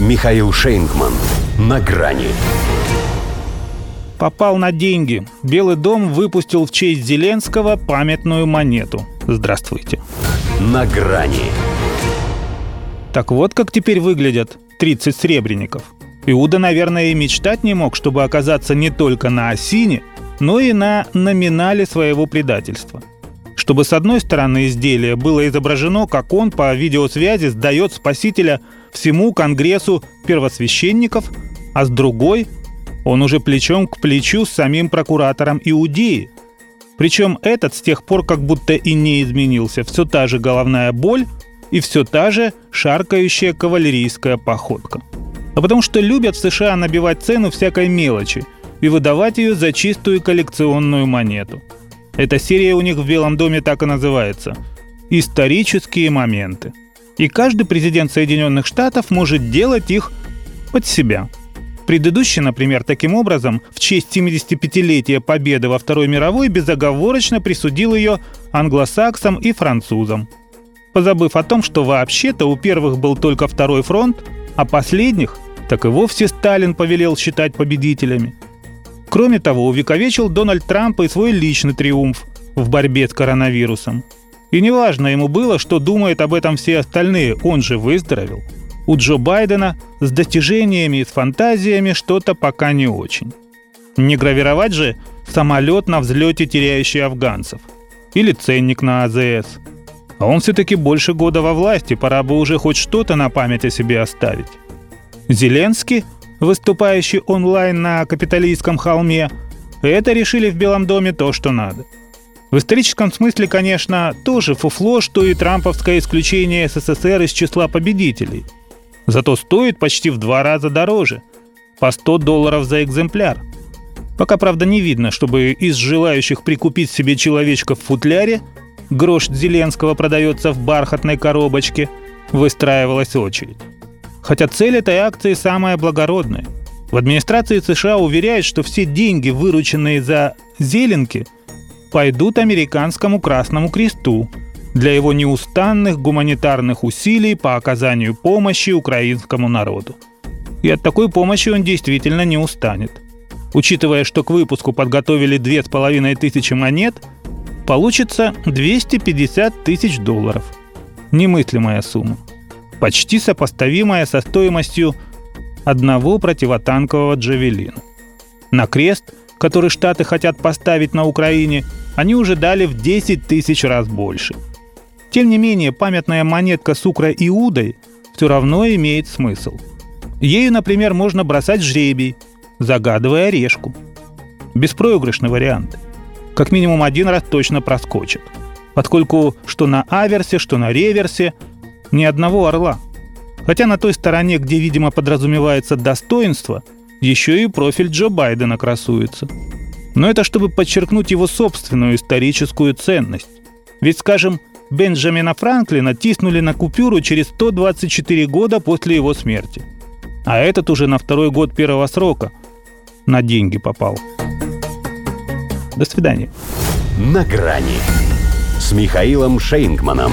Михаил Шейнгман. На грани. Попал на деньги. Белый дом выпустил в честь Зеленского памятную монету. Здравствуйте. На грани. Так вот как теперь выглядят 30 сребреников. Иуда, наверное, и мечтать не мог, чтобы оказаться не только на осине, но и на номинале своего предательства. Чтобы с одной стороны изделия было изображено, как он по видеосвязи сдает спасителя всему Конгрессу первосвященников, а с другой он уже плечом к плечу с самим прокуратором Иудеи. Причем этот с тех пор как будто и не изменился. Все та же головная боль и все та же шаркающая кавалерийская походка. А потому что любят в США набивать цену всякой мелочи и выдавать ее за чистую коллекционную монету. Эта серия у них в Белом доме так и называется – «Исторические моменты». И каждый президент Соединенных Штатов может делать их под себя – Предыдущий, например, таким образом, в честь 75-летия победы во Второй мировой безоговорочно присудил ее англосаксам и французам. Позабыв о том, что вообще-то у первых был только второй фронт, а последних так и вовсе Сталин повелел считать победителями. Кроме того, увековечил Дональд Трамп и свой личный триумф в борьбе с коронавирусом. И неважно ему было, что думают об этом все остальные, он же выздоровел – у Джо Байдена с достижениями и с фантазиями что-то пока не очень. Не гравировать же самолет на взлете, теряющий афганцев. Или ценник на АЗС. А он все-таки больше года во власти, пора бы уже хоть что-то на память о себе оставить. Зеленский, выступающий онлайн на капиталистском холме, это решили в Белом доме то, что надо. В историческом смысле, конечно, тоже фуфло, что и трамповское исключение СССР из числа победителей – Зато стоит почти в два раза дороже. По 100 долларов за экземпляр. Пока, правда, не видно, чтобы из желающих прикупить себе человечка в футляре грош Зеленского продается в бархатной коробочке, выстраивалась очередь. Хотя цель этой акции самая благородная. В администрации США уверяют, что все деньги, вырученные за зеленки, пойдут американскому Красному Кресту – для его неустанных гуманитарных усилий по оказанию помощи украинскому народу. И от такой помощи он действительно не устанет. Учитывая, что к выпуску подготовили две с половиной тысячи монет, получится 250 тысяч долларов. Немыслимая сумма. Почти сопоставимая со стоимостью одного противотанкового «Джавелина». На крест, который Штаты хотят поставить на Украине, они уже дали в 10 тысяч раз больше – тем не менее, памятная монетка с Укра Иудой все равно имеет смысл. Ею, например, можно бросать жребий, загадывая орешку. Беспроигрышный вариант. Как минимум один раз точно проскочит. Поскольку что на аверсе, что на реверсе ни одного орла. Хотя на той стороне, где, видимо, подразумевается достоинство, еще и профиль Джо Байдена красуется. Но это чтобы подчеркнуть его собственную историческую ценность. Ведь, скажем, Бенджамина Франклина тиснули на купюру через 124 года после его смерти. А этот уже на второй год первого срока на деньги попал. До свидания. На грани с Михаилом Шейнгманом.